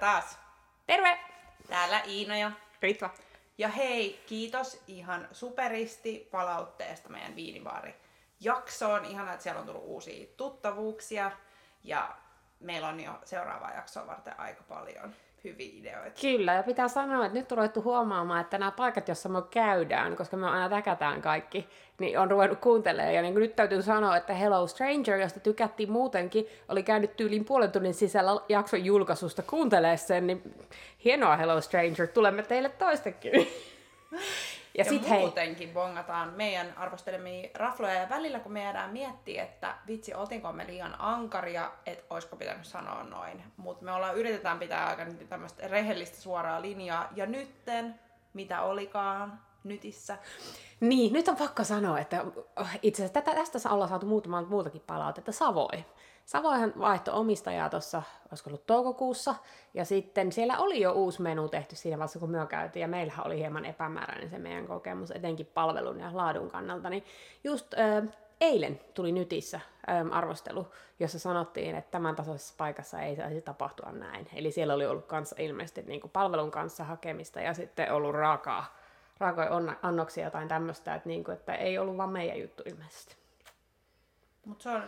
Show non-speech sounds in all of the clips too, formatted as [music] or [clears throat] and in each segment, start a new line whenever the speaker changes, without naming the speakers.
taas.
Terve!
Täällä Iina ja
Ritva.
Ja hei, kiitos ihan superisti palautteesta meidän viinibaari jaksoon. Ihanaa, että siellä on tullut uusia tuttavuuksia ja meillä on jo seuraavaa jaksoa varten aika paljon hyviä ideoita.
Kyllä, ja pitää sanoa, että nyt on ruvettu huomaamaan, että nämä paikat, joissa me käydään, koska me aina täkätään kaikki, niin on ruvennut kuuntelemaan. Ja niin nyt täytyy sanoa, että Hello Stranger, josta tykättiin muutenkin, oli käynyt tyyliin puolen tunnin sisällä jakson julkaisusta kuuntelee sen, niin hienoa Hello Stranger, tulemme teille toistekin. [laughs]
Ja, ja sit muutenkin hei. bongataan meidän arvostelemia rafloja ja välillä kun me jäädään miettiä, että vitsi, oltiinko me liian ankaria, että olisiko pitänyt sanoa noin. Mutta me ollaan, yritetään pitää aika tämmöistä rehellistä suoraa linjaa. Ja nytten, mitä olikaan, nytissä.
Niin, nyt on pakko sanoa, että itse asiassa tästä ollaan saatu muutaman muutakin palautetta. Savoi. Savoihan vaihtoi omistajaa tuossa, olisiko ollut toukokuussa, ja sitten siellä oli jo uusi menu tehty siinä vaiheessa, kun me käytiin, ja meillähän oli hieman epämääräinen se meidän kokemus, etenkin palvelun ja laadun kannalta, niin just äh, eilen tuli Nytissä ähm, arvostelu, jossa sanottiin, että tämän tasoisessa paikassa ei saisi tapahtua näin. Eli siellä oli ollut kanssa ilmeisesti niin kuin palvelun kanssa hakemista ja sitten ollut raakaa, raakoja annoksia jotain tämmöistä, että, niin kuin, että ei ollut vaan meidän juttu ilmeisesti.
Mutta se on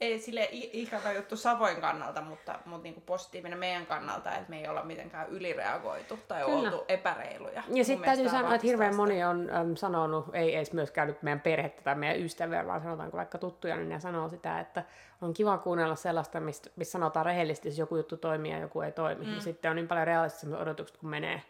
ei sille ikävä juttu Savoin kannalta, mutta, mutta niin kuin positiivinen meidän kannalta, että me ei olla mitenkään ylireagoitu tai Kyllä. oltu epäreiluja.
Ja sitten täytyy sanoa, että hirveän moni on äm, sanonut, ei edes myöskään nyt meidän perhettä tai meidän ystäviä, vaan sanotaanko vaikka tuttuja, niin ne sanoo sitä, että on kiva kuunnella sellaista, missä, missä sanotaan rehellisesti, jos joku juttu toimii ja joku ei toimi. Mm. Ja sitten on niin paljon realistisemmat odotukset, kun menee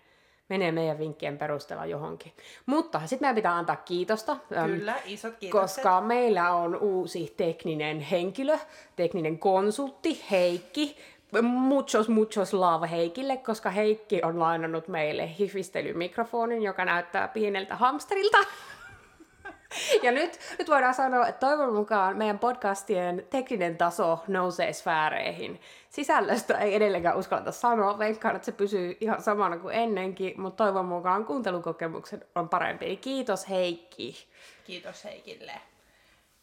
menee meidän vinkkien perusteella johonkin. Mutta sitten meidän pitää antaa kiitosta.
Kyllä, isot kiitokset.
Koska meillä on uusi tekninen henkilö, tekninen konsultti Heikki. Muchos, muchos love Heikille, koska Heikki on lainannut meille hifistelymikrofonin, joka näyttää pieneltä hamsterilta. [laughs] Ja nyt, nyt voidaan sanoa, että toivon mukaan meidän podcastien tekninen taso nousee sfääreihin. Sisällöstä ei edelleenkään uskalleta sanoa, veikkaan, että se pysyy ihan samana kuin ennenkin, mutta toivon mukaan kuuntelukokemukset on parempi. Kiitos Heikki.
Kiitos Heikille.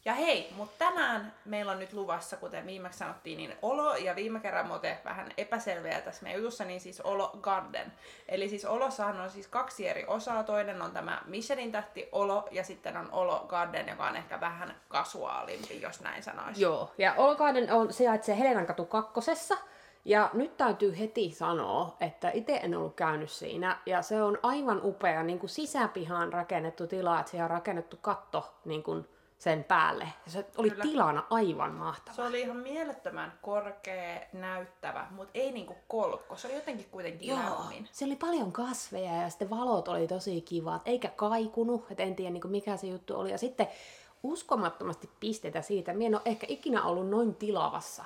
Ja hei, mutta tänään meillä on nyt luvassa, kuten viimeksi sanottiin, niin olo, ja viime kerran me vähän epäselviä tässä meidän jutussa, niin siis olo garden. Eli siis olossahan on siis kaksi eri osaa. Toinen on tämä Michelin tähti olo, ja sitten on olo garden, joka on ehkä vähän kasuaalimpi, jos näin sanoisi.
Joo, ja olo garden on sijaitsee Helenan katu kakkosessa, ja nyt täytyy heti sanoa, että itse en ollut käynyt siinä, ja se on aivan upea niin kuin sisäpihaan rakennettu tila, että siihen on rakennettu katto niin kuin sen päälle. Ja se oli Kyllä. tilana aivan mahtava.
Se oli ihan mielettömän korkea, näyttävä, mutta ei niinku kolkko. Se oli jotenkin kuitenkin Joo, lämmin.
Se oli paljon kasveja ja sitten valot oli tosi kivat, eikä kaikunut, että en tiedä niinku mikä se juttu oli. Ja sitten uskomattomasti pisteitä siitä. Mie en ole ehkä ikinä ollut noin tilavassa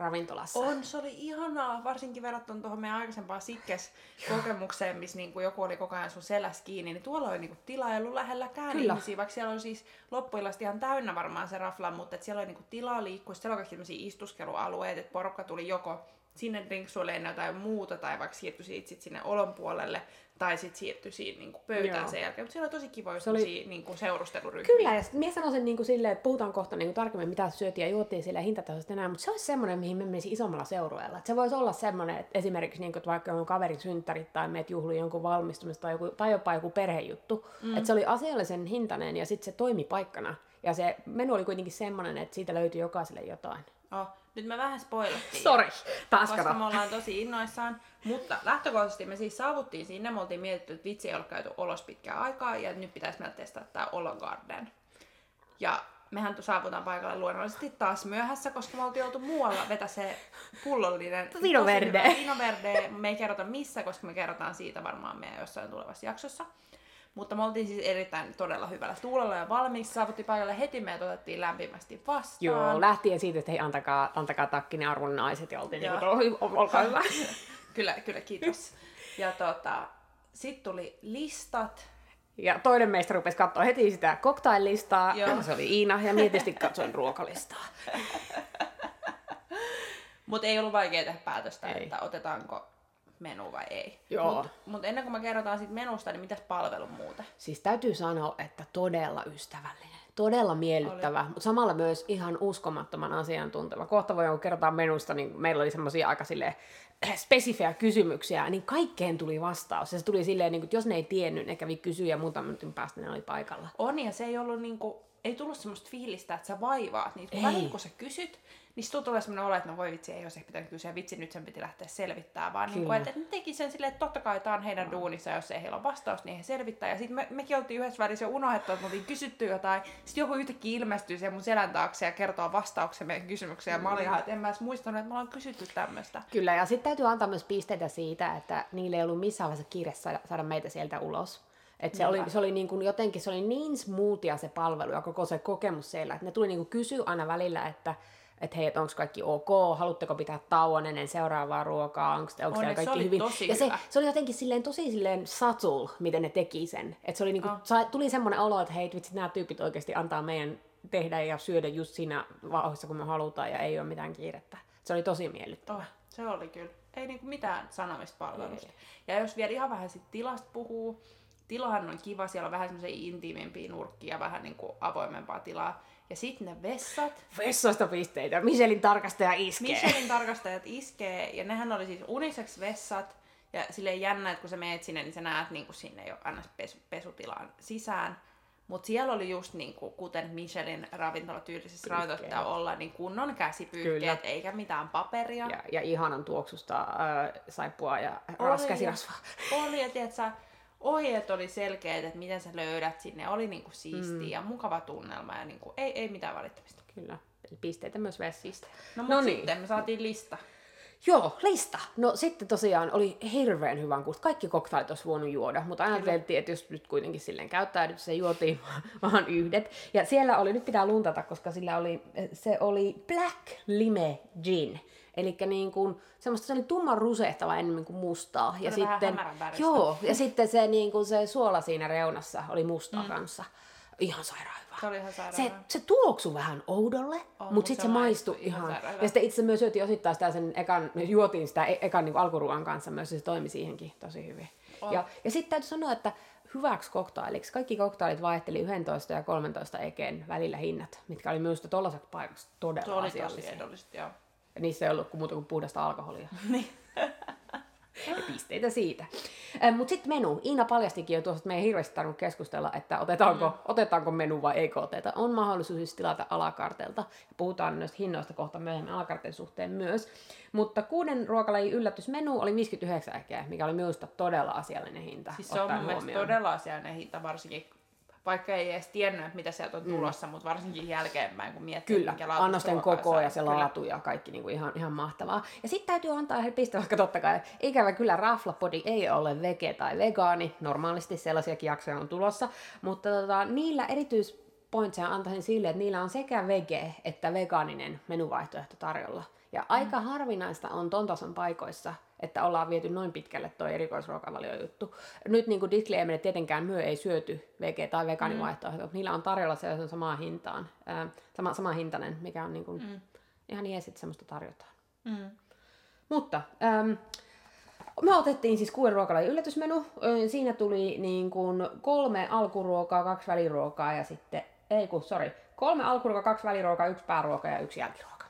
ravintolassa.
On, se oli ihanaa, varsinkin verrattuna tuohon meidän aikaisempaan sikkes-kokemukseen, missä niinku joku oli koko ajan sun selässä kiinni, niin tuolla oli niinku tilailu lähelläkään Kyllä. ihmisiä, vaikka siellä on siis loppuillasta ihan täynnä varmaan se rafla, mutta siellä oli niinku tilaa liikkua, siellä oli kaikki istuskelualueet, että porukka tuli joko sinne drinksuille jotain muuta, tai vaikka siirtyi itse sinne olon puolelle, tai sitten siirtyi siinä niin kuin pöytään Joo. sen jälkeen. Mutta siellä oli tosi kiva just se oli... niin kuin seurusteluryhmiä.
Kyllä, ja sitten sanoisin niin kuin silleen, että puhutaan kohta niin kuin tarkemmin, mitä syötiin ja juotiin sillä hintatasosta enää, mutta se olisi semmoinen, mihin me menisi isommalla seurueella. Että se voisi olla semmoinen, että esimerkiksi niin kuin, että vaikka on kaverin synttärit tai meet juhliin jonkun valmistumista tai, joku, tai jopa joku perhejuttu, mm. että se oli asiallisen hintainen ja sitten se toimi paikkana. Ja se menu oli kuitenkin semmoinen, että siitä löytyi jokaiselle jotain.
Oh, nyt mä vähän spoilattiin.
Sori, taas
Koska me ollaan tosi innoissaan. Mutta lähtökohtaisesti me siis saavuttiin sinne. Me oltiin mietitty, että vitsi ei ole käyty olos pitkään aikaa ja nyt pitäisi meillä testata tämä Ologarden. Ja mehän saavutaan paikalle luonnollisesti taas myöhässä, koska me oltiin oltu muualla vetä se pullollinen [laughs]
Vino Verde.
Vino Verde. Me ei kerrota missä, koska me kerrotaan siitä varmaan meidän jossain tulevassa jaksossa. Mutta me oltiin siis erittäin todella hyvällä tuulella ja valmiiksi. Saavuttiin paikalle heti, meidät otettiin lämpimästi vastaan.
Joo, lähtien siitä, että hei, antakaa, antakaa takkinen arvon naiset, ja oltiin niin kuin, olkaa hyvä. [laughs]
kyllä, kyllä, kiitos. Ja tota, sitten tuli listat.
Ja toinen meistä rupesi katsoa heti sitä cocktail-listaa, Joo. se oli Iina, ja mietisti katsoin ruokalistaa. [laughs]
Mutta ei ollut vaikea tehdä päätöstä, ei. että otetaanko menu vai ei. Mutta mut ennen kuin me kerrotaan siitä menusta, niin mitäs palvelu muuta?
Siis täytyy sanoa, että todella ystävällinen. todella miellyttävä, mutta samalla myös ihan uskomattoman asiantunteva. Kohta voi kertoa menusta, niin meillä oli semmoisia aika silleen [clears throat] spesifejä kysymyksiä, niin kaikkeen tuli vastaus. Ja se tuli silleen, niin kuin, että jos ne ei tiennyt, ne kävi kysyä ja muutaman minuutin päästä ne oli paikalla.
On, ja se ei ollut niin kuin, ei tullut semmoista fiilistä, että sä vaivaat niitä. Kun välillä kun sä kysyt, niin sitten tulee semmoinen olo, että no voi vitsi, ei olisi pitänyt kysyä, vitsi nyt sen piti lähteä selvittämään, vaan niin kuin, että, että ne teki sen silleen, että totta kai tämä on heidän no. duunissa, jos ei heillä ole vastaus, niin he selvittää. Ja sitten me, mekin oltiin yhdessä välissä jo unohdettu, että me oltiin kysytty jotain, sitten joku yhtäkkiä ilmestyy siihen mun selän taakse ja kertoo vastauksen meidän kysymykseen, ja mä olin ihan, että en mä edes muistanut, että me ollaan kysytty tämmöistä.
Kyllä, ja sitten täytyy antaa myös pisteitä siitä, että niille ei ollut missään vaiheessa kiire saada, saada meitä sieltä ulos. Et se, oli, se oli niin kuin jotenkin se oli niin smoothia se palvelu ja koko se kokemus siellä, että ne tuli niin kuin kysyä aina välillä, että että hei, onko kaikki ok, haluatteko pitää tauon ennen seuraavaa ruokaa, onko, on, kaikki
se
hyvin.
Tosi
ja
hyvä.
se, se, oli jotenkin silleen tosi silleen subtle, miten ne teki sen. Että se oli niinku, oh. sa, tuli semmoinen olo, että hei, vitsi, nämä tyypit oikeasti antaa meidän tehdä ja syödä just siinä vauhdissa, kun me halutaan ja ei ole mitään kiirettä. Se oli tosi miellyttävä. Oh,
se oli kyllä. Ei niinku mitään sanomista palvelusta. Ei. Ja jos vielä ihan vähän sit tilasta puhuu, tilahan on kiva, siellä on vähän semmoisia intiimimpiä nurkkia, vähän niin kuin avoimempaa tilaa. Ja sitten ne vessat.
Vessoista pisteitä. Michelin tarkastaja iskee.
Michelin tarkastajat iskee. Ja nehän oli siis unisex vessat. Ja silleen jännä, että kun sä meet sinne, niin sä näet niin kuin sinne jo aina pesu, pesutilaan sisään. Mutta siellä oli just niin kuin, kuten Michelin ravintolatyylisessä ravintolassa olla, niin kunnon käsipyyhkeet, eikä mitään paperia.
Ja, ja ihanan tuoksusta äh, saippua ja raskäsirasvaa.
Oli, ja tiedätkö, ohjeet oli selkeät, että miten sä löydät sinne. Oli niinku siistiä mm. ja mukava tunnelma ja niinku, ei, ei mitään valittamista.
Kyllä. Pisteitä myös vessistä.
No, mutta no niin. sitten me saatiin lista.
Joo, lista. No sitten tosiaan oli hirveän hyvän kuusta. Kaikki koktailit olisi voinut juoda, mutta ajateltiin, että jos nyt kuitenkin silleen käyttäydyt, se juotiin [laughs] vaan yhdet. Ja siellä oli, nyt pitää luntata, koska sillä oli, se oli Black Lime Gin. Eli niin kuin, semmoista se oli tumman rusehtava enemmän kuin mustaa.
Ja
sitten, joo, ja sitten se, niin kuin se suola siinä reunassa oli mustaa mm. kanssa. Ihan sairaan hyvä.
Se oli ihan sairaan
se, se tuoksu vähän oudolle, oh, mutta sitten se maistui ihan. ihan ja sitten itse myös syötiin osittain sitä sen ekan, juotiin sitä e- ekan niin alkuruoan kanssa myös, se toimi siihenkin tosi hyvin. Oh. Ja, ja sitten täytyy sanoa, että hyväksi koktailiksi. Kaikki koktailit vaihteli 11 ja 13 ekeen välillä hinnat, mitkä oli minusta tuollaiset paikassa todella asiallisia.
joo.
Ja niissä ei ollut kuin muuta kuin puhdasta alkoholia. [laughs]
Niin.
Pisteitä siitä. Mutta sitten menu. Iina paljastikin jo tuossa, että me ei hirveästi tarvinnut keskustella, että otetaanko, mm. otetaanko menu vai eikö oteta. On mahdollisuus siis tilata alakartelta. Ja puhutaan näistä hinnoista kohta myöhemmin alakarten suhteen myös. Mutta kuuden ruokalajin yllätysmenu oli 59 äkeä, mikä oli minusta todella asiallinen hinta.
Siis se on mun mielestä todella asiallinen hinta, varsinkin vaikka ei edes tiennyt, että mitä sieltä on mm. tulossa, mm. mutta varsinkin jälkeenpäin, kun miettii,
Kyllä, annosten koko ja se kyllä. laatu ja kaikki niin kuin ihan, ihan mahtavaa. Ja sitten täytyy antaa he piste, vaikka totta kai ikävä kyllä Raflapodi ei ole vege tai vegaani, normaalisti sellaisiakin jaksoja on tulossa, mutta tota, niillä erityispointseja antaisin sille, että niillä on sekä vege että vegaaninen menuvaihtoehto tarjolla. Ja mm. aika harvinaista on ton tason paikoissa, että ollaan viety noin pitkälle tuo erikoisruokavalio juttu. Nyt niin kuin disclaimer, tietenkään myö ei syöty vege- tai vegaanivaihtoehto, mm. niillä on tarjolla se samaan hintaan, ää, sama, sama hintainen, mikä on niin kuin, mm. ihan jees, että semmoista tarjotaan.
Mm.
Mutta äm, me otettiin siis kuuden ruokalan yllätysmenu. Siinä tuli niin kuin kolme alkuruokaa, kaksi väliruokaa ja sitten, ei kun, sorry, kolme alkuruokaa, kaksi väliruokaa, yksi pääruoka ja yksi jälkiruoka.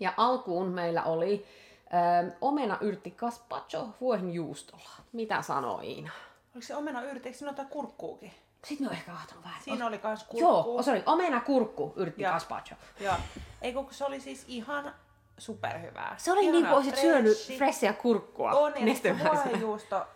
Ja alkuun meillä oli Öö, omena yrtti gazpacho juustolla. Mitä sanoo Iina?
Oliko se omena yrtti, eikö jotain kurkkuukin?
Sitten me ehkä kahtonut vähän.
Siinä oli kans kurkku.
Joo, se oli omena kurkku yrtti ja. gazpacho.
Joo. Ei kun se oli siis ihan superhyvää.
Se oli niin kuin olisit syönyt fressiä kurkkua.
On, ja juusto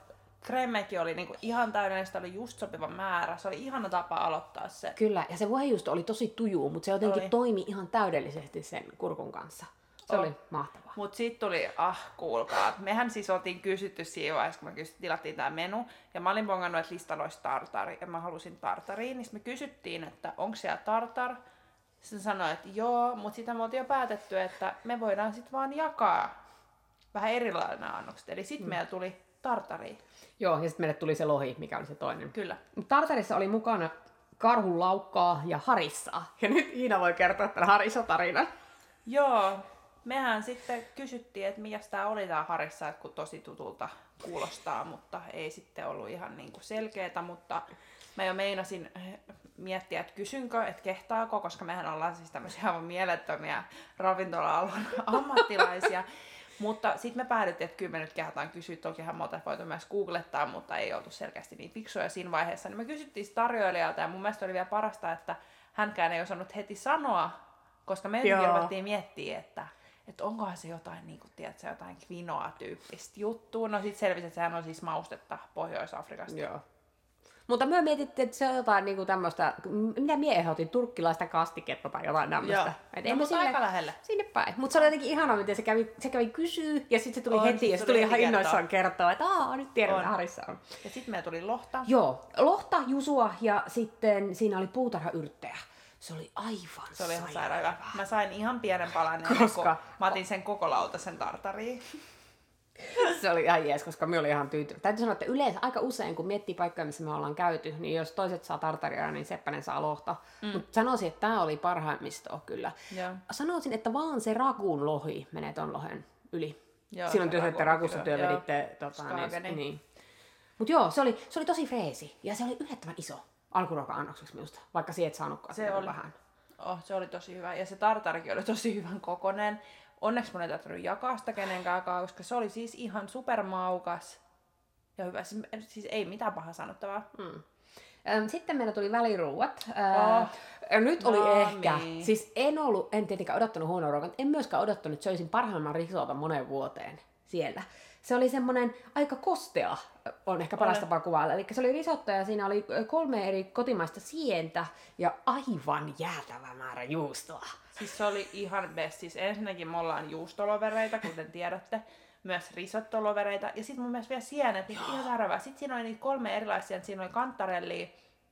kremekin oli niinku ihan täydellinen, sitä oli just sopiva määrä. Se oli ihana tapa aloittaa se.
Kyllä, ja se vuohenjuusto oli tosi tujuu, mutta se jotenkin oli. toimi ihan täydellisesti sen kurkun kanssa. Se oh. oli mahtavaa.
Mutta sitten tuli, ah kuulkaa, mehän siis oltiin kysytty siinä vaiheessa, kun me kysyt, tilattiin tämä menu, ja mä olin bongannut, että listalla olisi tartari, ja mä halusin tartariin, niin me kysyttiin, että onko siellä tartar. Sitten sanoi, että joo, mutta sitä me oltiin jo päätetty, että me voidaan sitten vaan jakaa vähän erilainen annokset. Eli sitten mm. meillä tuli tartari.
Joo, ja sitten meille tuli se lohi, mikä oli se toinen.
Kyllä.
Tartarissa oli mukana karhun laukkaa ja harissaa. Ja nyt Iina voi kertoa tämän harissa-tarinan.
Joo, mehän sitten kysyttiin, että mikä tämä oli tämä Harissa, että kun tosi tutulta kuulostaa, mutta ei sitten ollut ihan niin kuin selkeätä, mutta mä jo meinasin miettiä, että kysynkö, että kehtaako, koska mehän ollaan siis tämmöisiä aivan mielettömiä ravintola-alan [laughs] ammattilaisia. Mutta sitten me päädyttiin, että kyllä me nyt kehtaan kysyä, tokihan me voitu myös googlettaa, mutta ei oltu selkeästi niin fiksuja siinä vaiheessa. Niin me kysyttiin tarjoilijalta ja mun mielestä oli vielä parasta, että hänkään ei osannut heti sanoa, koska me ruvettiin miettiä, että että onkohan se jotain, niin kuin, tiedätkö, jotain kvinoa-tyyppistä juttua. No sitten selvisi, että sehän on siis maustetta Pohjois-Afrikasta.
Joo. Mutta me mietittiin, että se on jotain niin tämmöistä, mitä mie ehdotin, turkkilaista kastiketta tai jotain tämmöistä.
Et no, mutta aika lähellä.
Sinne päin. Mutta se oli jotenkin ihanaa, miten se kävi, se kävi kysyä ja sitten se tuli on, heti ja se tuli ihan innoissaan kertoa, että aah, nyt tiedän, mitä Harissa on.
Ja sitten meillä tuli lohta.
Joo, lohta, jusua ja sitten siinä oli puutarhayrttejä. Se oli aivan
Se oli ihan sairaan hyvä. Mä sain ihan pienen palan, koska mä otin sen koko lautasen tartariin. [laughs]
se oli ihan jees, koska me oli ihan tyytyväinen. Täytyy sanoa, että yleensä aika usein, kun miettii paikkoja, missä me ollaan käyty, niin jos toiset saa tartaria, niin Seppänen saa lohta. Mm. Mutta sanoisin, että tämä oli parhaimmistoa kyllä. Ja. Sanoisin, että vaan se rakuun lohi menee ton lohen yli. Joo, Silloin työ, että rakussa työ veditte, tota, niin, niin. Mutta joo, se oli, se oli tosi freesi ja se oli yllättävän iso alkuruoka-annokseksi minusta, vaikka siihen et saanutkaan
se oli, vähän. Oh, se oli tosi hyvä. Ja se tartarikin oli tosi hyvän kokonen. Onneksi mun ei tarvinnut jakaa sitä kenenkään koska se oli siis ihan supermaukas ja hyvä. Siis, siis ei mitään paha sanottavaa. Mm.
Sitten meillä tuli väliruuat. Oh. Nyt oli no, ehkä, niin. siis en ollut, en tietenkään odottanut huonoa ruokaa, en myöskään odottanut, että söisin parhaimman risota moneen vuoteen siellä se oli semmoinen aika kostea, on ehkä paras tapa kuvailla. Eli se oli risotto ja siinä oli kolme eri kotimaista sientä ja aivan jäätävä määrä juustoa.
Siis se oli ihan best. Siis ensinnäkin me ollaan juustolovereita, kuten tiedätte. Myös risottolovereita. Ja sitten mun mielestä vielä sienet, niin ihan värvää. Sitten siinä oli niitä kolme erilaisia, siinä oli kantarellia,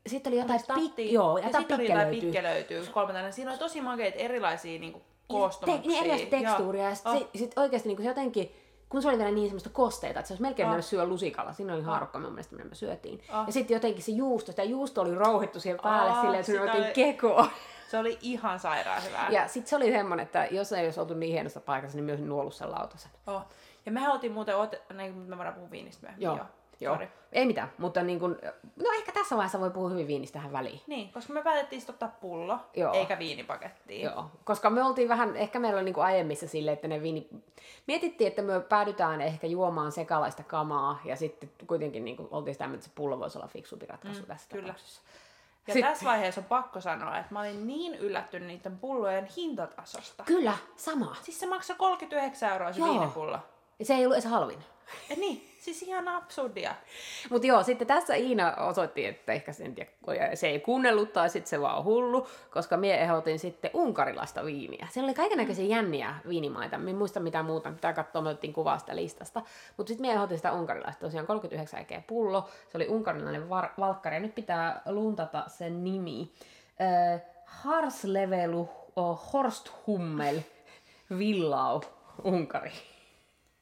sitten oli jotain, pik- joo,
ja sitten oli jotain pikke löytyy. Kolme Siinä oli tosi makeita erilaisia niin koostumuksia. Te-
niin erilaista tekstuuria. Ja sitten oh. sit oikeasti niin se jotenkin kun se oli vielä niin semmoista kosteita, että se olisi melkein oh. syödä lusikalla. Siinä oli haarukka mun mielestä, mitä me syötiin. Oh. Ja sitten jotenkin se juusto, sitä juusto oli rouhittu siihen päälle oh, silleen, että se oli oikein kekoa.
Se oli ihan sairaan hyvää.
Ja sitten se oli semmoinen, että jos ei olisi oltu niin hienossa paikassa, niin myös nuollut sen lautasen.
Oh. Ja mehän oltiin muuten, ote... niin, me voidaan puhua viinistä myöhemmin.
Joo.
Joo.
Joo. Sorry. Ei mitään, mutta niin kun, no ehkä tässä vaiheessa voi puhua hyvin viinistä tähän väliin.
Niin, koska me päätettiin ottaa pullo, Joo. eikä viinipakettiin.
Joo, koska me oltiin vähän, ehkä meillä oli niin kuin aiemmissa silleen, että ne viini... Mietittiin, että me päädytään ehkä juomaan sekalaista kamaa, ja sitten kuitenkin niin kuin, oltiin sitä, että se pullo voisi olla fiksumpi ratkaisu mm, tässä kyllä. tapauksessa.
Ja Sitten. tässä vaiheessa on pakko sanoa, että mä olin niin yllättynyt niiden pullojen hintatasosta.
Kyllä, sama.
Siis se maksaa 39 euroa se Joo. viinipullo.
Ja se ei ollut edes halvin.
Et niin, siis ihan absurdia.
Mutta joo, sitten tässä Iina osoitti, että ehkä sen tiedä, se ei kuunnellut tai sitten se vaan on hullu, koska mie ehdotin sitten unkarilaista viiniä. Siellä oli kaikenlaisia jänniä viinimaita. Mä en muista mitään muuta, pitää katsoa, me otettiin kuvaa sitä listasta. Mutta sitten mie ehdotin sitä unkarilaista, tosiaan 39 ekeä pullo. Se oli unkarilainen var- valkkari ja nyt pitää luntata sen nimi. Äh, Harslevelu oh, Horsthummel Villau, Unkari.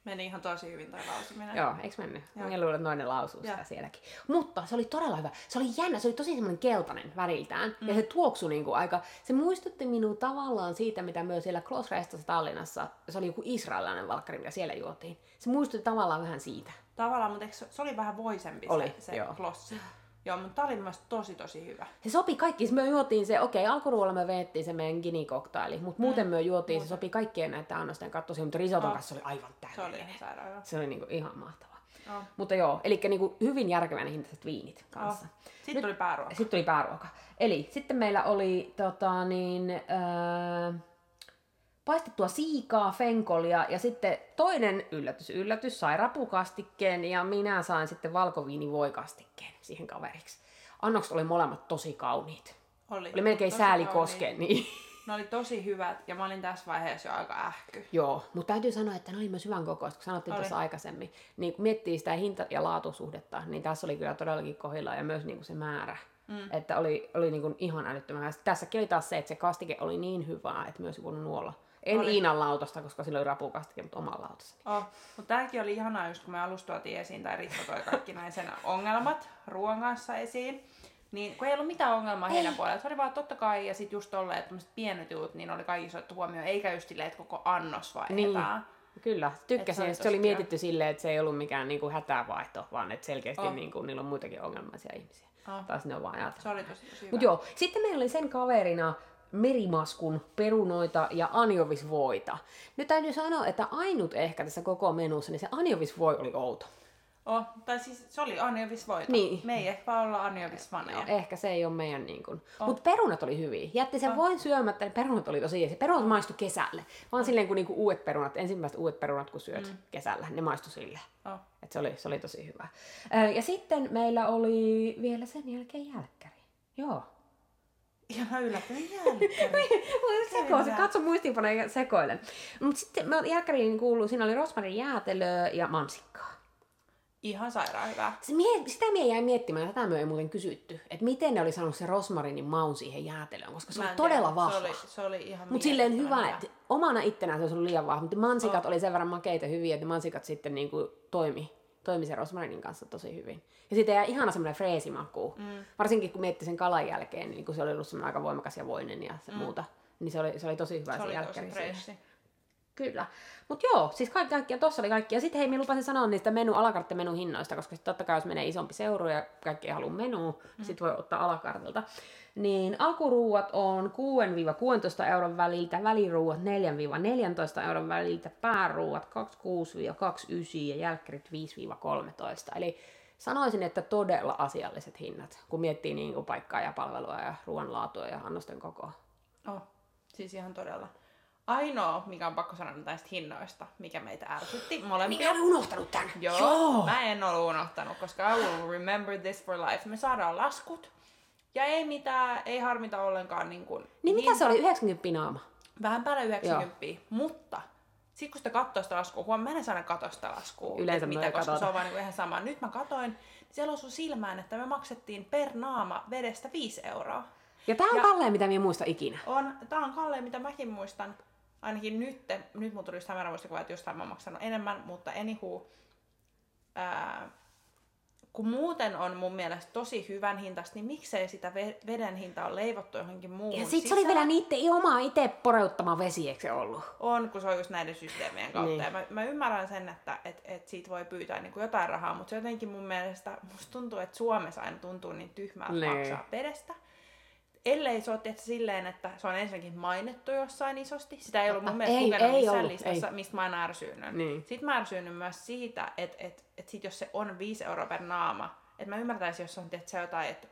Meni ihan tosi hyvin toi lausuminen.
Joo, eikö mennyt? Joo. Mä luulen, että noinen lausuu sitä sielläkin. Mutta se oli todella hyvä. Se oli jännä, se oli tosi semmoinen keltainen väriltään. Mm. Ja se tuoksui niinku aika, se muistutti minua tavallaan siitä, mitä myös siellä Klossrestassa Tallinnassa, se oli joku israelilainen valkkari, mitä siellä juotiin. Se muistutti tavallaan vähän siitä.
Tavallaan, mutta se oli vähän voisempi oli, se, se joo. Klossi. Joo, mutta tää oli tosi tosi hyvä.
Se sopi kaikki. Me juotiin se, okei, okay, alkuruoalla me veettiin se meidän gini-koktaili, mutta mm. muuten me juotiin, Muuten. se sopi kaikkien näiden annosten kattoihin, mutta risoton oh. kanssa oli aivan täydellinen.
Se oli sairaan
Se oli niinku ihan mahtavaa. Oh. Mutta joo, eli niinku hyvin järkevän hintaiset viinit kanssa. Oh.
Sitten Nyt, tuli pääruoka.
Sitten tuli pääruoka. Eli sitten meillä oli tota niin, äh, paistettua siikaa, fenkolia ja sitten toinen yllätys, yllätys, sai rapukastikkeen ja minä sain sitten valkoviinivoikastikkeen siihen kaveriksi. Annokset oli molemmat tosi kauniit. Oli, oli melkein sääli koskea niin.
Ne oli tosi hyvät ja mä olin tässä vaiheessa jo aika ähky.
Joo, mutta täytyy sanoa, että ne oli myös hyvän kokoista, kun sanottiin oli. tuossa aikaisemmin. Niin kun miettii sitä hinta- ja laatusuhdetta, niin tässä oli kyllä todellakin kohilla ja myös niin kuin se määrä. Mm. Että oli, oli niin kuin ihan älyttömän Tässäkin oli taas se, että se kastike oli niin hyvää, että myös voinut nuolla en oli. Iinan lautasta, koska sillä oli rapukastike, mutta oman lautasta.
Oh, mutta tämäkin oli ihanaa, just kun me alustuotiin esiin, tai Risto toi kaikki näin sen ongelmat ruoan kanssa esiin. Niin kun ei ollut mitään ongelmaa ei. heidän puolella, se oli vaan totta kai, ja sitten just tolleen, että pienet jutut, niin oli kaikki otettu huomioon, eikä just silleen, että koko annos vaihdetaan.
Niin. Kyllä, tykkäsin. Se oli, se oli mietitty silleen, että se ei ollut mikään niinku hätävaihto, vaan että selkeästi oh. niinku, niillä on muitakin ongelmaisia ihmisiä. Oh. Taas ne on vaan ajatellut.
Se oli tosi, tosi hyvä.
Mut joo, sitten meillä oli sen kaverina merimaskun perunoita ja anjovisvoita. Nyt täytyy sanoa, että ainut ehkä tässä koko menussa, niin se anjovisvoi oli outo.
Oh, tai siis se oli anjovisvoita.
Niin.
Me ei ehkä olla anjovisvaneja.
No, ehkä se ei ole meidän niin kuin. Oh. Mutta perunat oli hyviä. Jätti sen oh. voin syömättä, niin perunat oli tosi jees. Perunat maistu kesälle. Vaan oh. silleen kuin niinku uudet perunat, ensimmäiset uudet perunat kun syöt mm. kesällä, ne maistu sille. Oh. Et se, oli, se oli tosi hyvä. Ja sitten meillä oli vielä sen jälkeen jälkkäri. Joo.
Ihan yllättävän jälkkäri.
Sekoisin, katso muistiinpanoja sekoilen. Mutta sitten jälkkäriin kuuluu, siinä oli rosmarin jäätelöä ja mansikkaa.
Ihan sairaan hyvä.
Se mie, sitä mie jäin miettimään, tätä me ei muuten kysytty, että miten ne oli saanut se rosmarinin maun siihen jäätelöön, koska se oli todella vahva.
Se oli, se oli ihan
Mutta silleen hyvä, että omana ittenään se olisi ollut liian vahva, mutta mansikat oh. oli sen verran makeita hyviä, että mansikat sitten niin kuin toimi, toimi sen rosmarinin kanssa tosi hyvin. Ja sitten jäi ihana semmoinen freesimaku. Mm. Varsinkin kun mietti sen kalan jälkeen, niin kun se oli ollut semmoinen aika voimakas ja voinen ja se mm. muuta. Niin se oli, se oli tosi hyvä se, se oli tosi Kyllä. Mutta joo, siis kaikki, kaikki tossa oli kaikki. Ja sitten hei, minä lupasin sanoa niistä menu, alakarttemenu hinnoista, koska sit totta kai jos menee isompi seuru ja kaikki ei halua menu, mm. sitten voi ottaa alakartilta. Niin alkuruuat on 6-16 euron väliltä, väliruuat 4-14 euron väliltä, pääruuat 26-29 ja jälkkärit 5-13. Eli sanoisin, että todella asialliset hinnat, kun miettii niin kuin paikkaa ja palvelua ja ruoan laatua ja annosten kokoa.
Oh, siis ihan todella. Ainoa, mikä on pakko sanoa näistä hinnoista, mikä meitä ärsytti molempia.
Mikä oli unohtanut tämän?
Joo, Joo, mä en ole unohtanut, koska I will remember this for life. Me saadaan laskut, ja ei mitään, ei harmita ollenkaan niin kuin
Niin hinta. mitä se oli, 90 naama?
Vähän päälle 90, Joo. mutta sitten kun sitä katsoo sitä laskua, huom, mä en saada katsoa sitä laskua,
Yleensä
mitä, koska se on vaan niin ihan sama. Nyt mä katoin, niin siellä osui silmään, että me maksettiin per naama vedestä 5 euroa.
Ja tää on ja kalleen, mitä minä muista ikinä.
On, tää on kalleen, mitä mäkin muistan ainakin nyt, nyt mun tuli just hämärä muistikuva, että jostain mä oon maksanut enemmän, mutta anywho, ää, kun muuten on mun mielestä tosi hyvän hintasta, niin miksei sitä veden hinta on leivottu johonkin muuhun
Ja sit se oli vielä niiden oma itse poreuttama vesi, eikö se ollut?
On, kun se on just näiden systeemien kautta. Niin. Ja mä, mä, ymmärrän sen, että et, et siitä voi pyytää niin kuin jotain rahaa, mutta se jotenkin mun mielestä, musta tuntuu, että Suomessa aina tuntuu niin tyhmältä niin. maksaa vedestä ellei se ole tehty silleen, että se on ensinnäkin mainittu jossain isosti. Sitä ei ollut mun mielestä ei, lukenut ei missään ollut, listassa, ei. mistä mä oon ärsynyt. Niin. Sitten mä ärsynyt myös siitä, että et, et sit jos se on 5 euroa per naama, että mä ymmärtäisin, jos on tehty se jotain, että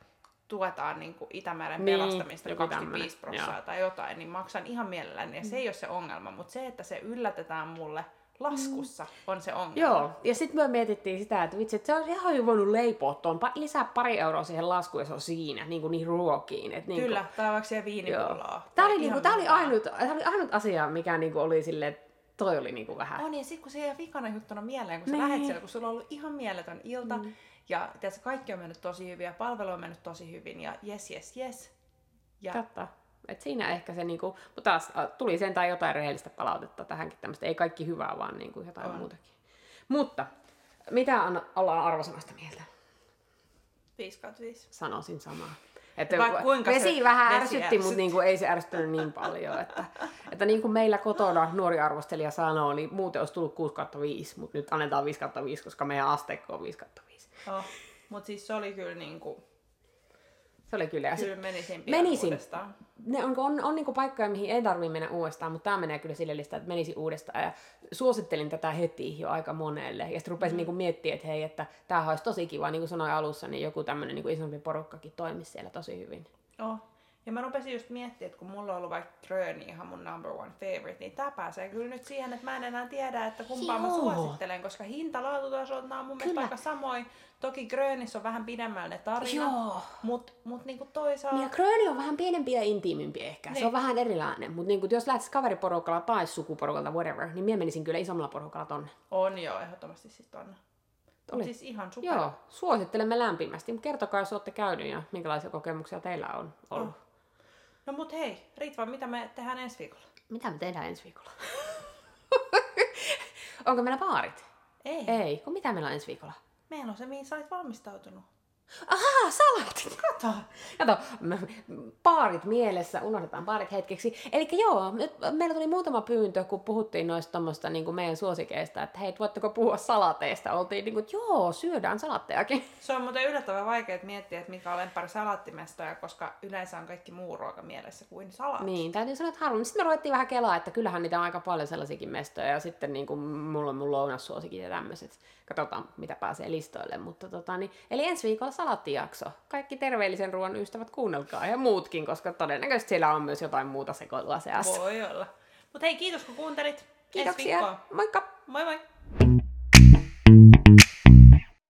tuetaan niin kuin Itämeren niin, pelastamista 25 prosenttia tai jotain, niin maksan ihan mielelläni. Ja se ei ole se ongelma, mutta se, että se yllätetään mulle – laskussa mm. on se ongelma.
Joo, ja sitten me mietittiin sitä, että vitsi, että se on ihan jo voinut leipoa tuon, lisää pari euroa siihen laskuun ja se on siinä, niin kuin niihin ruokiin. Et niin
Kyllä, tai vaikka siihen viinipulloa.
Tämä oli, niinku, tää oli, ainut, tää oli ainut asia, mikä niinku oli silleen, toi oli niinku vähän.
On, ja sitten kun se ei vikana juttuna mieleen, kun sä niin. lähet siellä, kun sulla on ollut ihan mieletön ilta, mm. ja tiedätkö, kaikki on mennyt tosi hyvin, ja palvelu on mennyt tosi hyvin, ja yes, yes, yes.
Ja Totta. Et siinä ehkä se, niinku, mutta taas tuli sentään jotain rehellistä palautetta tähänkin tämmöistä. Ei kaikki hyvää, vaan niinku jotain on. muutakin. Mutta mitä on, ollaan arvosanasta mieltä?
5 5.
Sanoisin samaa. Että vesi vähän vesi ärsytti, mutta niin kuin ei se ärsyttänyt niin paljon. Että, että niin kuin meillä kotona nuori arvostelija sanoo, niin muuten olisi tullut 6 5, mutta nyt annetaan 5 5, koska meidän asteikko on 5 5.
Oh, mutta siis se oli kyllä niin kuin
se oli kyllä.
Kyllä menisin
menisin. uudestaan. Ne on, on, on niinku paikkoja, mihin ei tarvitse mennä uudestaan, mutta tämä menee kyllä sille listaan, että menisi uudestaan. Ja suosittelin tätä heti jo aika monelle. Ja sitten rupesin mm. niinku miettimään, että hei, että tämä olisi tosi kiva, niin kuin sanoin alussa, niin joku tämmöinen niinku isompi porukkakin toimisi siellä tosi hyvin.
Oh. Ja mä rupesin just miettimään, että kun mulla on ollut vaikka Gröni ihan mun number one favorite, niin tää pääsee kyllä nyt siihen, että mä en enää tiedä, että kumpaa Joo. mä suosittelen, koska hinta laatutasot on mun mielestä aika samoin. Toki Grönissä on vähän pidemmällä ne tarinat, mutta mut niinku toisaalta...
Niin ja Gröni on vähän pienempi ja intiimimpi ehkä. Niin. Se on niin. vähän erilainen, mutta niinku, jos lähtisit kaveriporukalla tai sukuporukalta, whatever, niin minä menisin kyllä isommalla porukalla tonne.
On joo, ehdottomasti siis tonne. Oli. Siis ihan super.
Joo, suosittelemme lämpimästi. Kertokaa, jos olette käynyt ja minkälaisia kokemuksia teillä on ollut. Oh.
No mut hei, Ritva, mitä me tehdään ensi viikolla?
Mitä me tehdään ensi viikolla? [laughs] Onko meillä baarit?
Ei.
Ei. Kun mitä meillä on ensi viikolla?
Meillä on se, mihin sä olet valmistautunut.
Ahaa, salatit!
Kato.
Kato, paarit mielessä, unohdetaan paarit hetkeksi. Eli joo, nyt meillä tuli muutama pyyntö, kun puhuttiin noista tommoista niin meidän suosikeista, että hei, voitteko puhua salateista? Oltiin niin kuin, että joo, syödään salattejakin.
Se on muuten yllättävän vaikea miettiä, että mikä on lemppari salaattimestoja, koska yleensä on kaikki muu ruoka mielessä kuin salaatti.
Niin, täytyy sanoa, että harvoin. Sitten me ruvettiin vähän kelaa, että kyllähän niitä on aika paljon sellaisiakin mestoja, ja sitten niin kuin, mulla on mun lounassuosikin ja tämmöiset. Katsotaan, mitä pääsee listoille. Mutta, tota, niin, eli ensi viikolla salattijakso. Kaikki terveellisen ruoan ystävät kuunnelkaa ja muutkin, koska todennäköisesti siellä on myös jotain muuta sekoilua seassa.
Voi olla. Mutta hei, kiitos kun kuuntelit.
Kiitoksia. Moikka!
Moi moi!